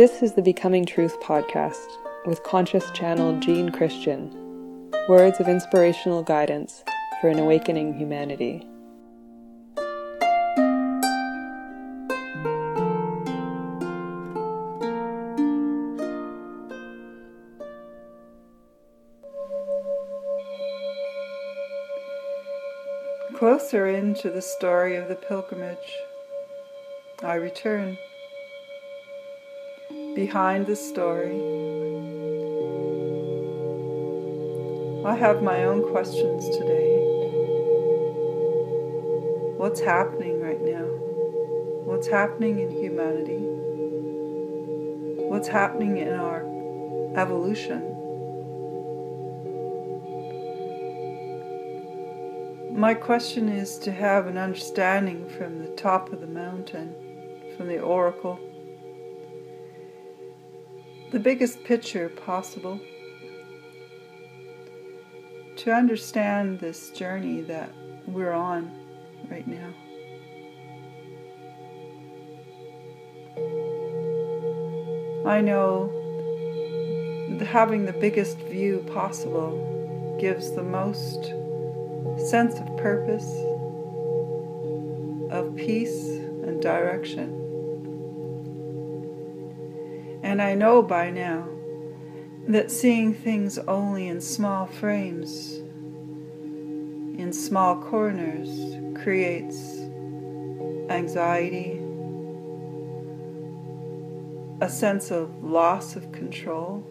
This is the Becoming Truth podcast with conscious channel Jean Christian. Words of inspirational guidance for an awakening humanity. Closer into the story of the pilgrimage, I return behind the story. I have my own questions today. What's happening right now? What's happening in humanity? What's happening in our evolution? My question is to have an understanding from the top of the mountain, from the oracle the biggest picture possible. To understand this journey that we're on right now. I know having the biggest view possible gives the most sense of purpose, of peace and direction. And I know by now that seeing things only in small frames, in small corners, creates anxiety, a sense of loss of control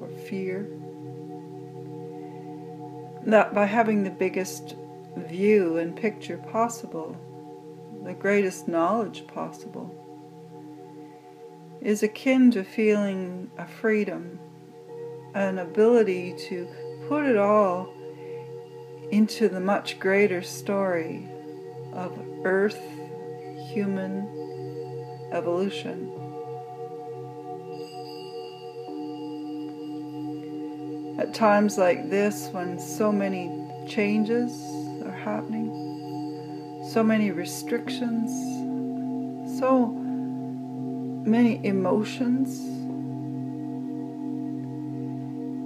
or fear. That by having the biggest view and picture possible, the greatest knowledge possible, is akin to feeling a freedom, an ability to put it all into the much greater story of Earth human evolution. At times like this, when so many changes are happening, so many restrictions, so many emotions,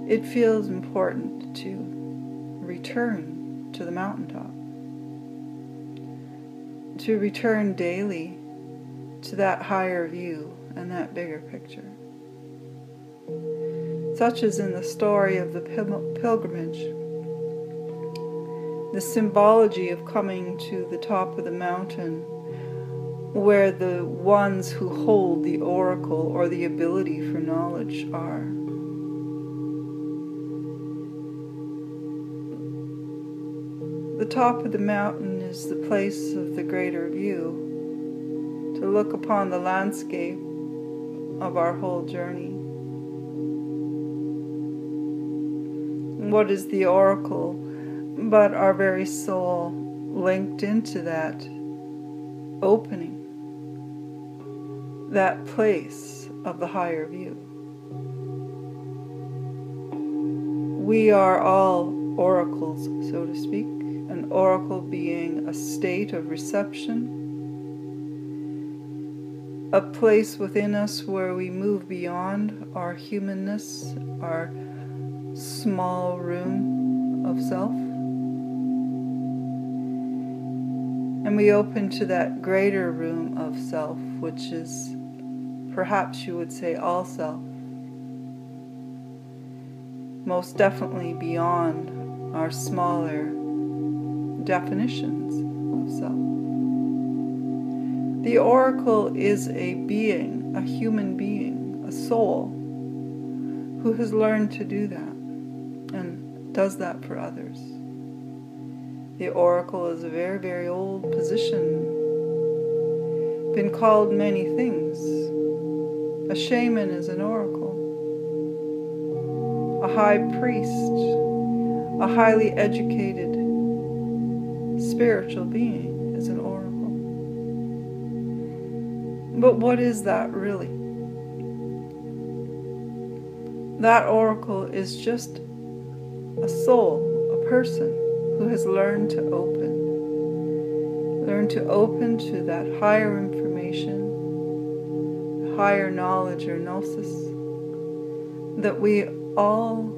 it feels important to return to the mountaintop, to return daily to that higher view and that bigger picture. Such as in the story of the pilgrimage, the symbology of coming to the top of the mountain where the ones who hold the oracle or the ability for knowledge are. The top of the mountain is the place of the greater view, to look upon the landscape of our whole journey. What is the oracle but our very soul linked into that opening? That place of the higher view. We are all oracles, so to speak, an oracle being a state of reception, a place within us where we move beyond our humanness, our small room of self. And we open to that greater room of self, which is perhaps you would say also. Most definitely beyond our smaller definitions of self. The oracle is a being, a human being, a soul, who has learned to do that and does that for others. The oracle is a very, very old position, been called many things a shaman is an oracle. A high priest, a highly educated spiritual being is an oracle. But what is that really? That oracle is just a soul, a person who has learned to open. Learn to open to that higher information higher knowledge or gnosis, that we all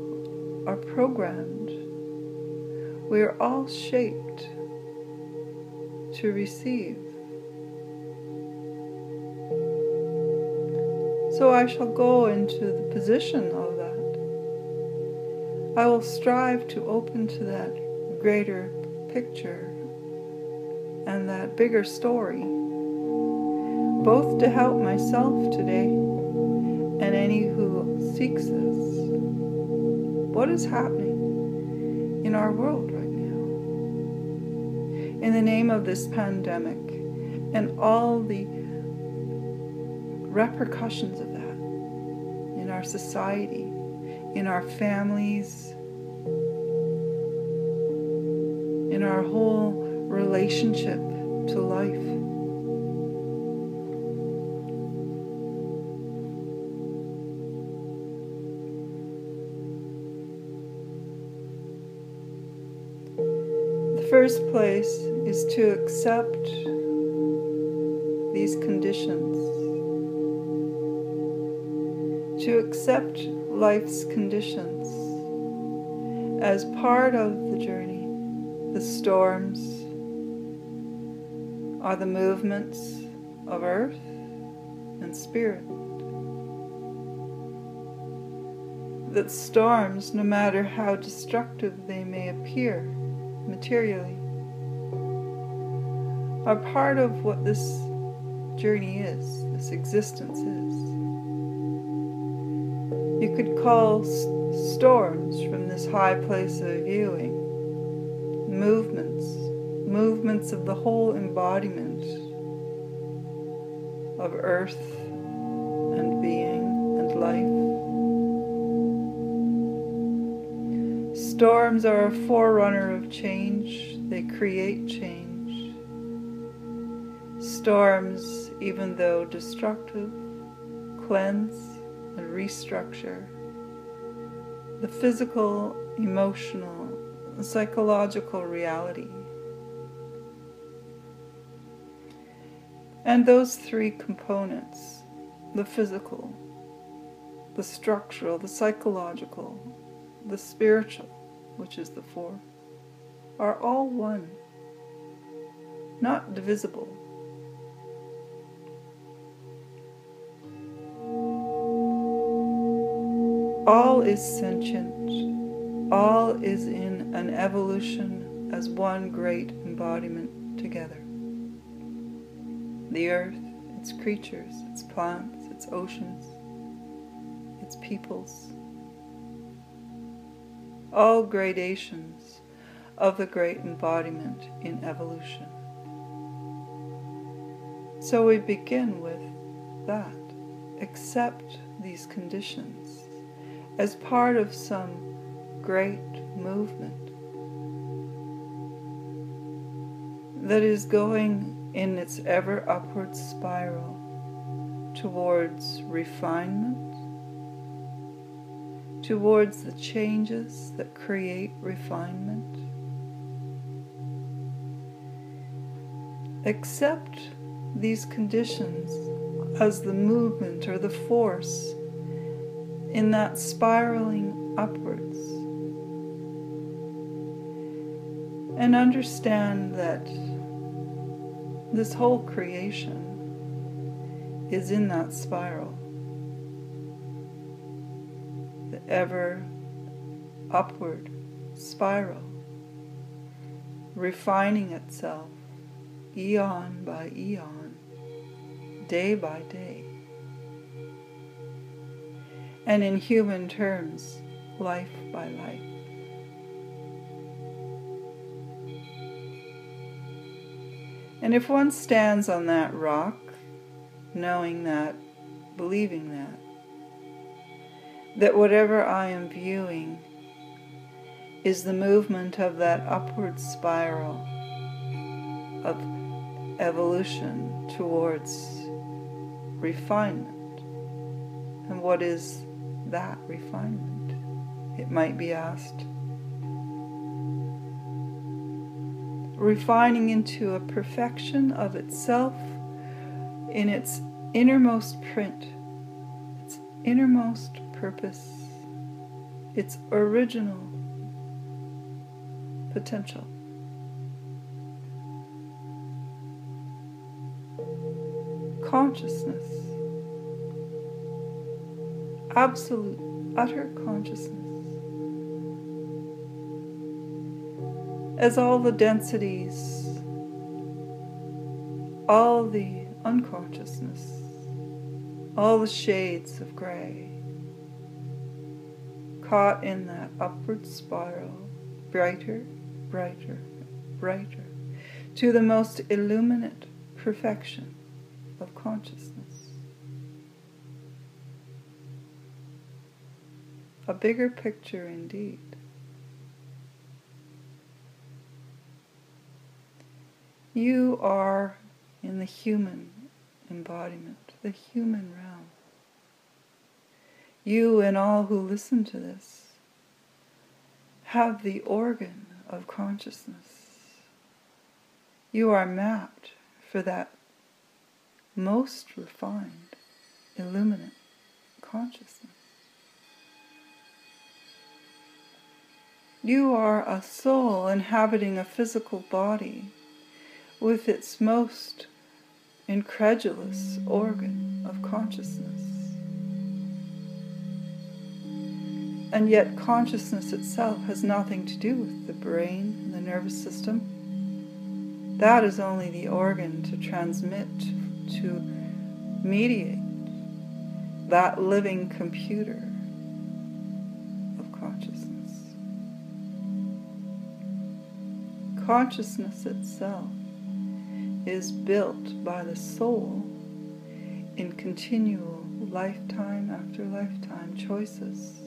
are programmed. We are all shaped to receive. So I shall go into the position of that. I will strive to open to that greater picture and that bigger story, both to help myself today and any who seeks this. What is happening in our world right now? In the name of this pandemic and all the repercussions of that in our society, in our families, in our whole relationship to life. To accept these conditions, to accept life's conditions as part of the journey the storms are the movements of earth and spirit. That storms, no matter how destructive they may appear materially, are part of what this journey is, this existence is. You could call storms from this high place of viewing movements, movements of the whole embodiment of earth and being and life. Storms are a forerunner of change, they create change. Storms, even though destructive, cleanse and restructure the physical, emotional, psychological reality. And those three components the physical, the structural, the psychological, the spiritual, which is the fourth, are all one, not divisible. All is sentient, all is in an evolution as one great embodiment together. The earth, its creatures, its plants, its oceans, its peoples, all gradations of the great embodiment in evolution. So we begin with that. Accept these conditions as part of some great movement that is going in its ever upward spiral towards refinement, towards the changes that create refinement. Accept these conditions as the movement or the force in that spiraling upwards. And understand that this whole creation is in that spiral, the ever upward spiral, refining itself eon by eon, day by day. And in human terms, life by life. And if one stands on that rock, knowing that, believing that, that whatever I am viewing is the movement of that upward spiral of evolution towards refinement. And what is that refinement? It might be asked. refining into a perfection of itself in its innermost print, its innermost purpose, its original potential. Consciousness, absolute, utter consciousness. As all the densities, all the unconsciousness, all the shades of gray, caught in that upward spiral, brighter, brighter, brighter, to the most illuminate perfection of consciousness. A bigger picture indeed. You are in the human embodiment, the human realm. You and all who listen to this have the organ of consciousness. You are mapped for that most refined, illuminate consciousness. You are a soul inhabiting a physical body with its most incredulous organ of consciousness. And yet, consciousness itself has nothing to do with the brain and the nervous system. That is only the organ to transmit, to mediate that living computer Consciousness itself is built by the soul in continual lifetime after lifetime choices.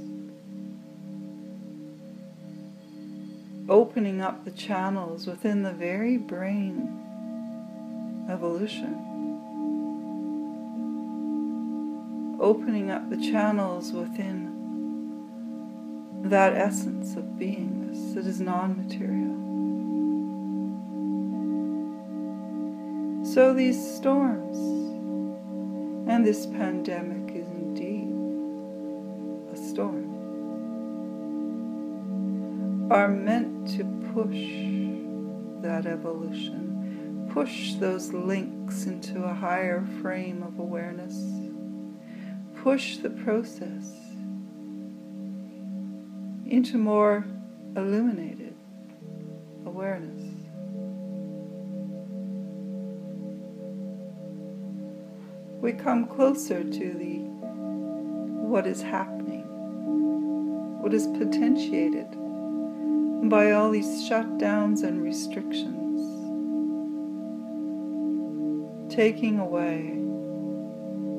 Opening up the channels within the very brain evolution. Opening up the channels within that essence of beingness that is non material. So these storms and this pandemic is indeed a storm, are meant to push that evolution, push those links into a higher frame of awareness, push the process into more illuminated awareness. We come closer to the what is happening, what is potentiated by all these shutdowns and restrictions, taking away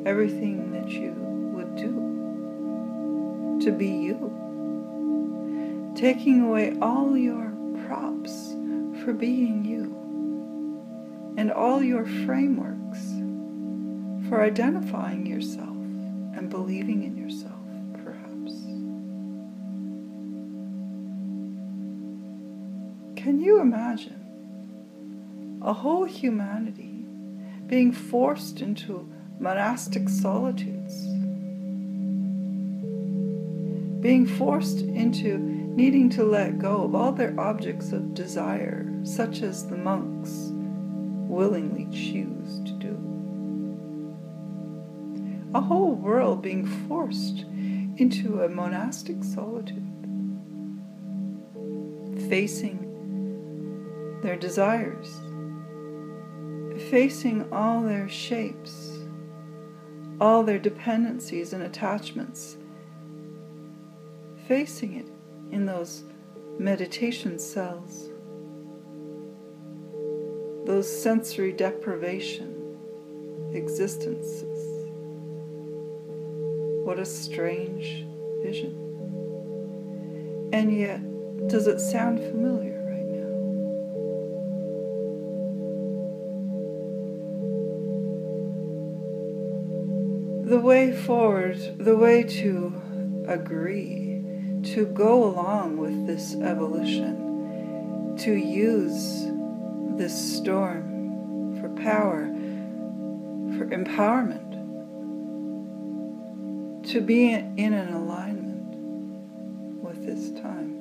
everything that you would do to be you, taking away all your props for being you, and all your frameworks for identifying yourself and believing in yourself, perhaps. Can you imagine a whole humanity being forced into monastic solitudes? Being forced into needing to let go of all their objects of desire, such as the monks willingly choose to do a whole world being forced into a monastic solitude, facing their desires, facing all their shapes, all their dependencies and attachments, facing it in those meditation cells, those sensory deprivation existences. What a strange vision. And yet, does it sound familiar right now? The way forward, the way to agree, to go along with this evolution, to use this storm for power, for empowerment to be in an alignment with this time.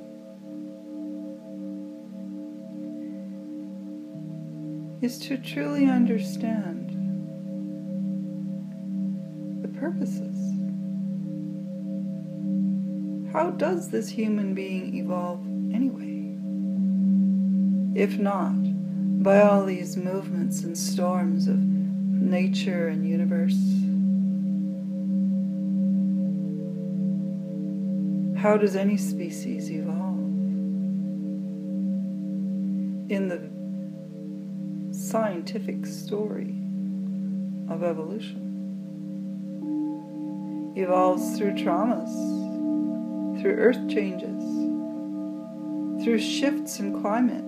Is to truly understand the purposes. How does this human being evolve anyway? If not, by all these movements and storms of nature and universe. How does any species evolve? In the scientific story of evolution, evolves through traumas, through earth changes, through shifts in climate,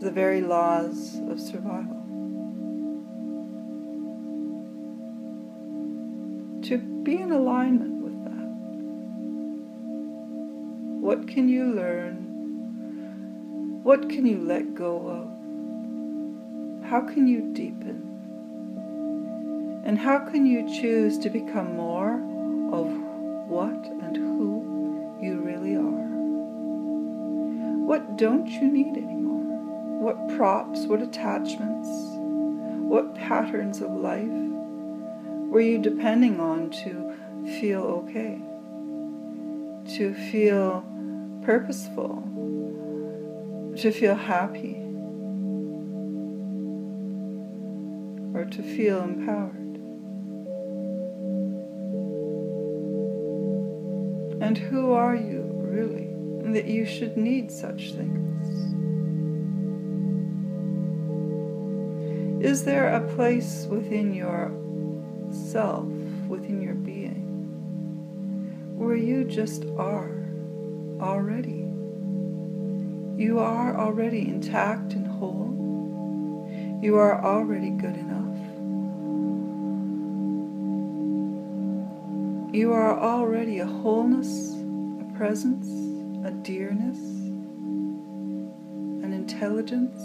the very laws of survival. To be in alignment What can you learn? What can you let go of? How can you deepen? And how can you choose to become more of what and who you really are? What don't you need anymore? What props, what attachments, what patterns of life were you depending on to feel okay, to feel purposeful, to feel happy, or to feel empowered? And who are you really that you should need such things? Is there a place within your self, within your being, where you just are already? You are already intact and whole. You are already good enough. You are already a wholeness, a presence, a dearness, an intelligence,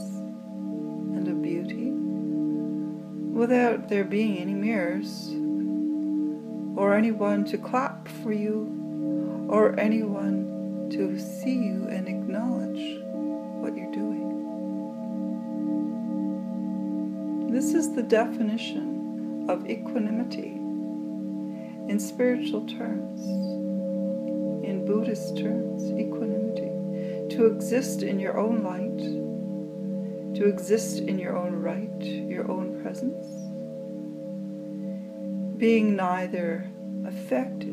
and a beauty without there being any mirrors, or anyone to clap for you, or anyone to see you and acknowledge what you're doing. This is the definition of equanimity in spiritual terms, in Buddhist terms, equanimity. To exist in your own light to exist in your own right, your own presence, being neither affected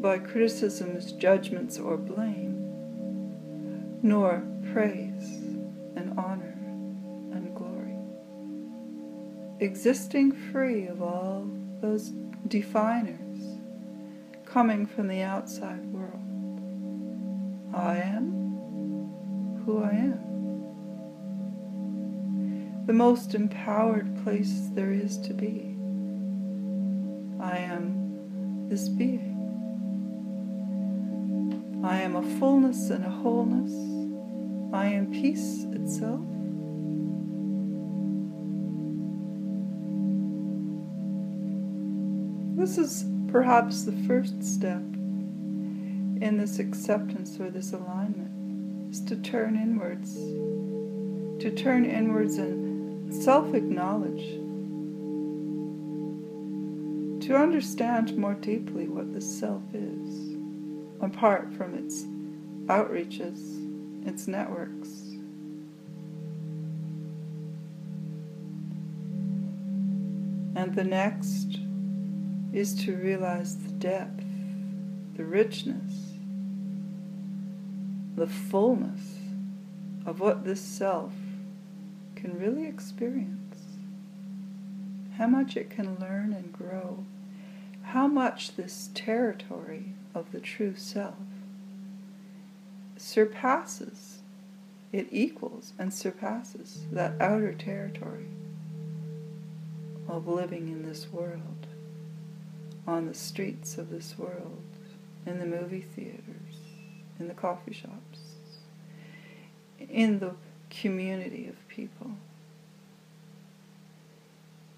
by criticisms, judgments, or blame, nor praise and honor and glory. Existing free of all those definers coming from the outside world. I am who I am the most empowered place there is to be. I am this being. I am a fullness and a wholeness. I am peace itself. This is perhaps the first step in this acceptance or this alignment, is to turn inwards, to turn inwards and self acknowledge, to understand more deeply what the self is, apart from its outreaches, its networks. And the next is to realize the depth, the richness, the fullness of what this self can really experience, how much it can learn and grow, how much this territory of the true self surpasses, it equals and surpasses that outer territory of living in this world, on the streets of this world, in the movie theaters, in the coffee shops, in the community of people.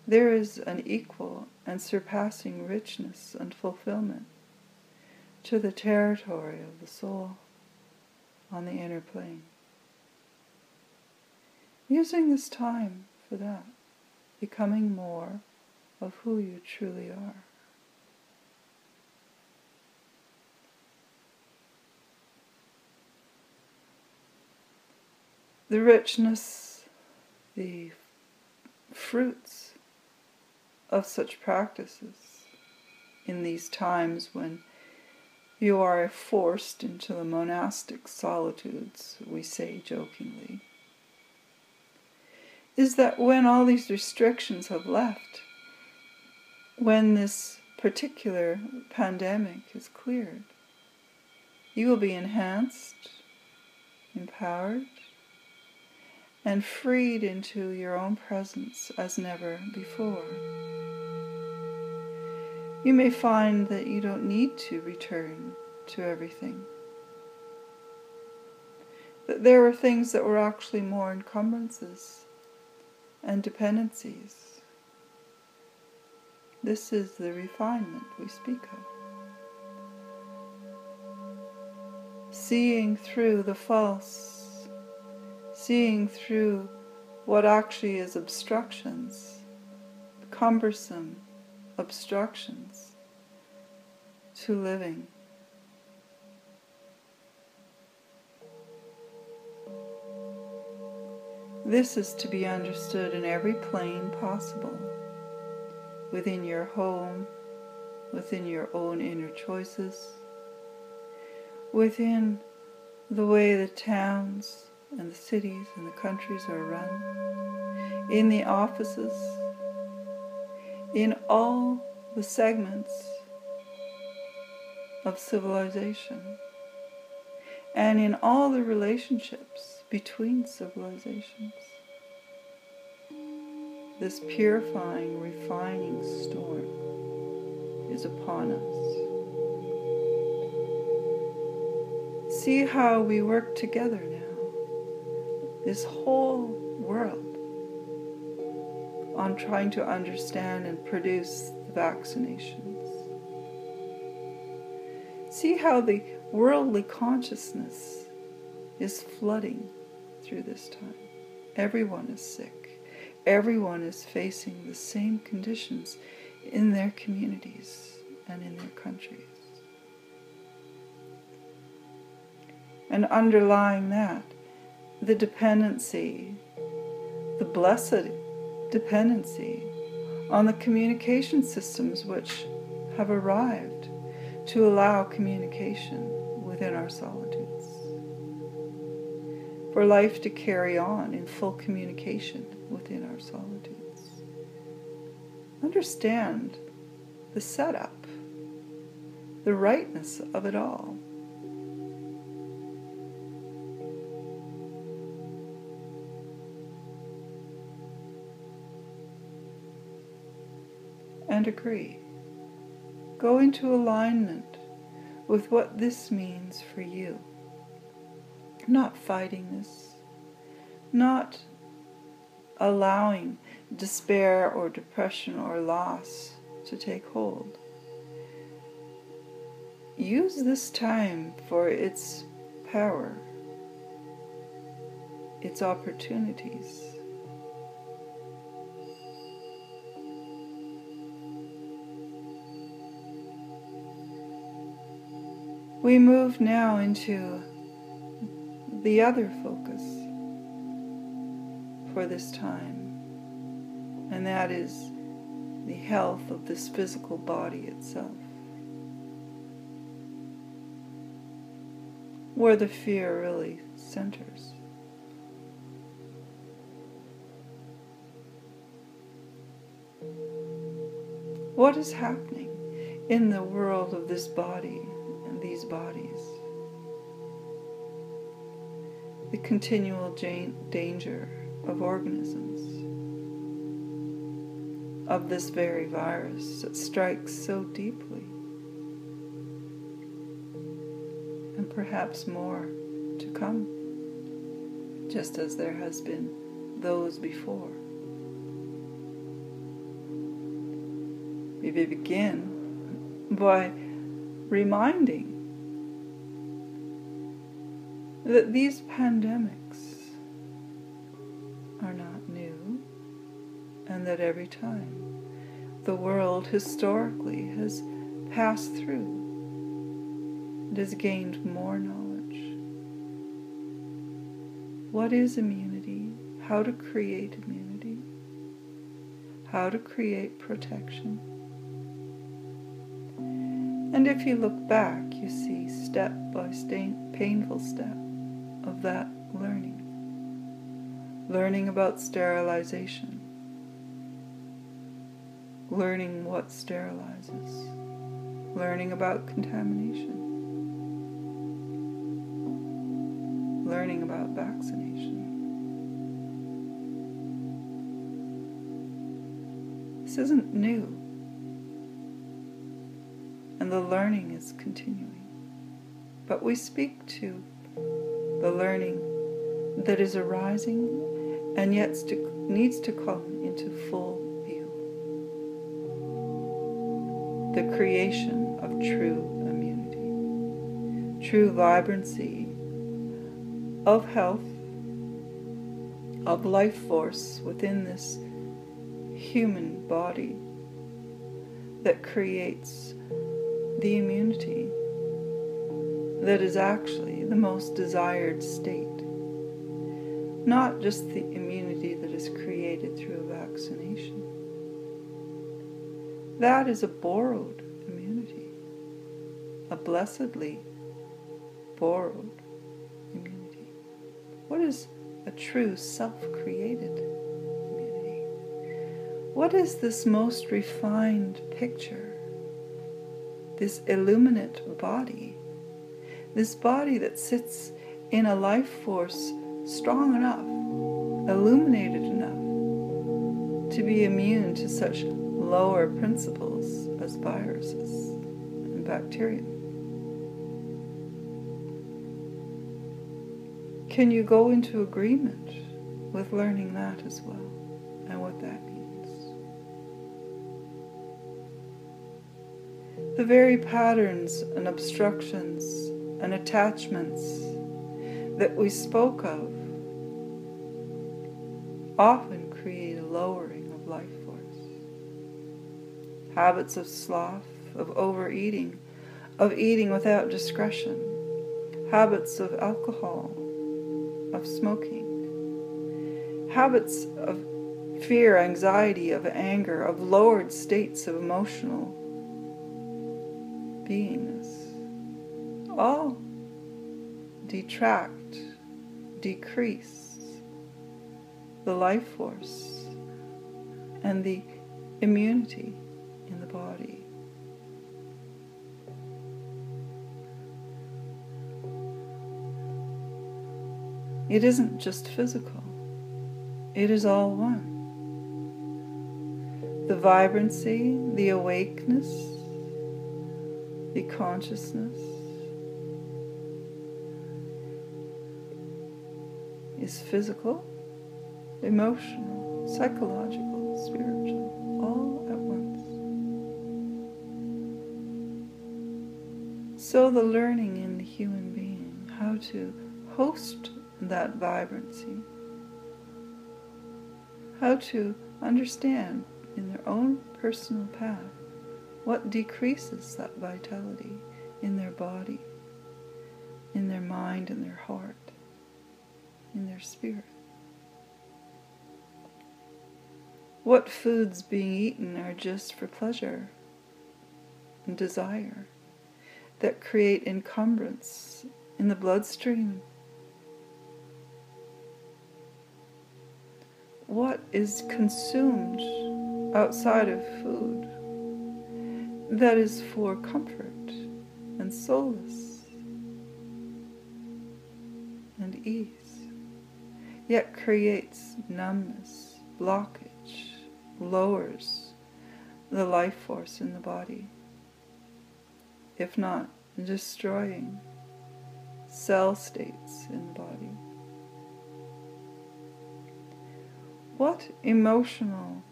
there is an equal and surpassing richness and fulfillment to the territory of the soul on the inner plane. Using this time for that, becoming more of who you truly are. The richness, the fruits of such practices in these times when you are forced into the monastic solitudes, we say jokingly, is that when all these restrictions have left, when this particular pandemic is cleared, you will be enhanced, empowered, and freed into your own presence as never before. You may find that you don't need to return to everything. That there are things that were actually more encumbrances and dependencies. This is the refinement we speak of. Seeing through the false, seeing through what actually is obstructions, cumbersome obstructions to living. This is to be understood in every plane possible within your home, within your own inner choices, within the way the towns and the cities and the countries are run, in the offices, in all the segments of civilization, and in all the relationships between civilizations this purifying, refining storm is upon us. See how we work together now, this whole world, on trying to understand and produce the vaccinations. See how the worldly consciousness is flooding through this time. Everyone is sick. Everyone is facing the same conditions in their communities and in their countries. And underlying that, the dependency, the blessed dependency on the communication systems which have arrived to allow communication within our solitudes. For life to carry on in full communication within our solitudes. Understand the setup, the rightness of it all. And agree. Go into alignment with what this means for you. Not fighting this, not allowing despair or depression or loss to take hold. Use this time for its power, its opportunities. We move now into the other focus for this time, and that is the health of this physical body itself. Where the fear really centers. What is happening in the world of this body these bodies? The continual danger of organisms, of this very virus that strikes so deeply, and perhaps more to come, just as there has been those before. We begin by reminding that these pandemics are not new and that every time the world historically has passed through it has gained more knowledge. What is immunity? How to create immunity? How to create protection? And if you look back, you see step by step, painful step that learning. Learning about sterilization. Learning what sterilizes. Learning about contamination. Learning about vaccination. This isn't new and the learning is continuing. But we speak to the learning that is arising and yet needs to come into full view. The creation of true immunity, true vibrancy of health, of life force within this human body that creates the immunity that is actually the most desired state. Not just the immunity that is created through a vaccination. That is a borrowed immunity, a blessedly borrowed immunity. What is a true self created immunity? What is this most refined picture this illuminate body, this body that sits in a life force strong enough, illuminated enough to be immune to such lower principles as viruses and bacteria. Can you go into agreement with learning that as well and what that means? the very patterns and obstructions and attachments that we spoke of often create a lowering of life force. Habits of sloth, of overeating, of eating without discretion, habits of alcohol, of smoking, habits of fear, anxiety, of anger, of lowered states of emotional beingness. All detract, decrease the life force and the immunity in the body. It isn't just physical, it is all one. The vibrancy, the awakeness, the consciousness is physical, emotional, psychological, spiritual, all at once. So, the learning in the human being how to host that vibrancy, how to understand in their own personal path what decreases that vitality in their body, in their mind, in their heart, their spirit? What foods being eaten are just for pleasure and desire that create encumbrance in the bloodstream? What is consumed outside of food that is for comfort and solace and ease, yet creates numbness, blockage, lowers the life force in the body, if not destroying cell states in the body. What emotional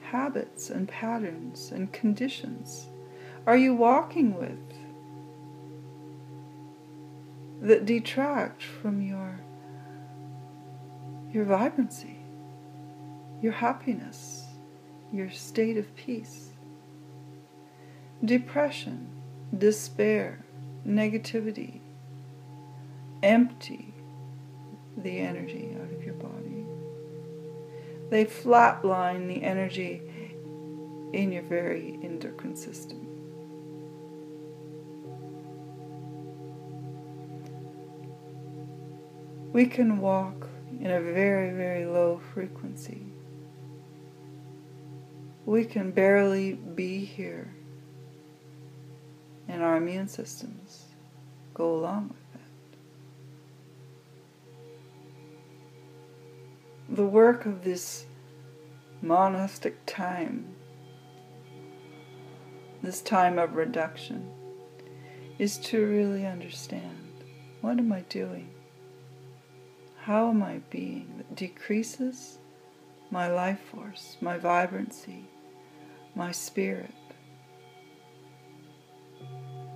habits and patterns and conditions are you walking with that detract from your your vibrancy, your happiness, your state of peace? Depression, despair, negativity, empty the energy out of your body. They flatline the energy in your very endocrine system. We can walk in a very, very low frequency. We can barely be here, and our immune systems go along with that. the work of this monastic time, this time of reduction, is to really understand what am I doing? How am I being that decreases my life force, my vibrancy, my spirit?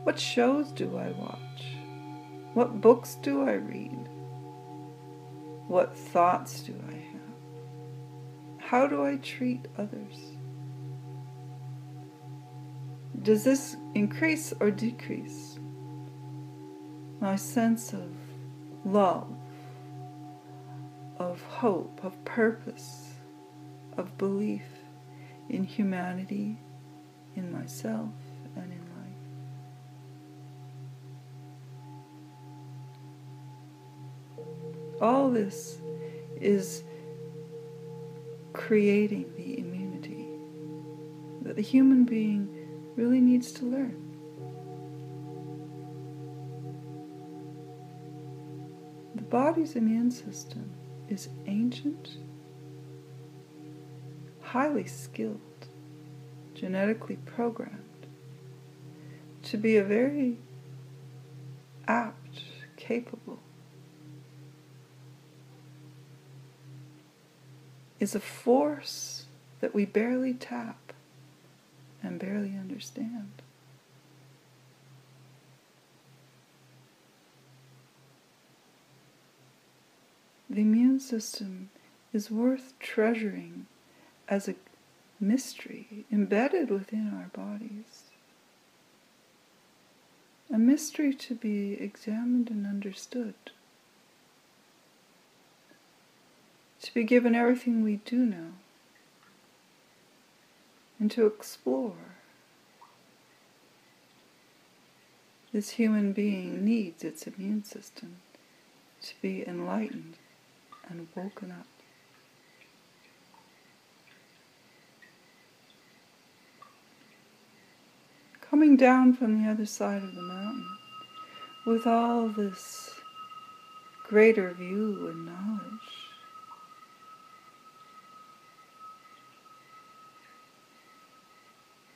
What shows do I watch? What books do I read? What thoughts do I have? how do I treat others? Does this increase or decrease my sense of love, of hope, of purpose, of belief in humanity, in myself, and in life? All this is creating the immunity that the human being really needs to learn. The body's immune system is ancient, highly skilled, genetically programmed to be a very apt, capable is a force that we barely tap and barely understand. The immune system is worth treasuring as a mystery embedded within our bodies. A mystery to be examined and understood. to be given everything we do know, and to explore. This human being needs its immune system to be enlightened and woken up. Coming down from the other side of the mountain with all this greater view and knowledge.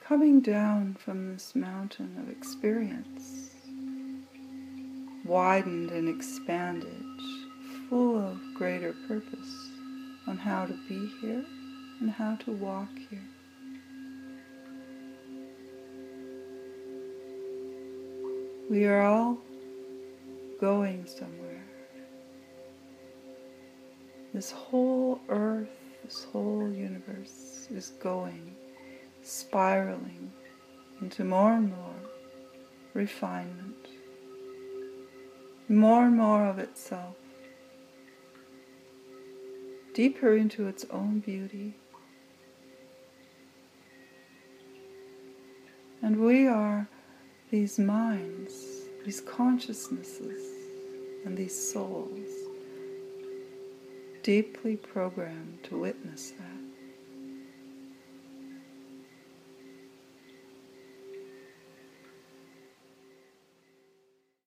coming down from this mountain of experience, widened and expanded, full of greater purpose on how to be here and how to walk here. We are all going somewhere. This whole earth, this whole universe is going spiraling into more and more refinement, more and more of itself, deeper into its own beauty. And we are these minds, these consciousnesses, and these souls deeply programmed to witness that.